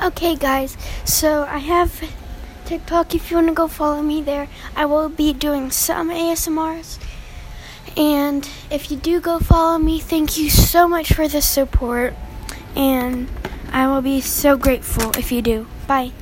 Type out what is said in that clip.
Okay, guys, so I have TikTok if you want to go follow me there. I will be doing some ASMRs. And if you do go follow me, thank you so much for the support. And I will be so grateful if you do. Bye.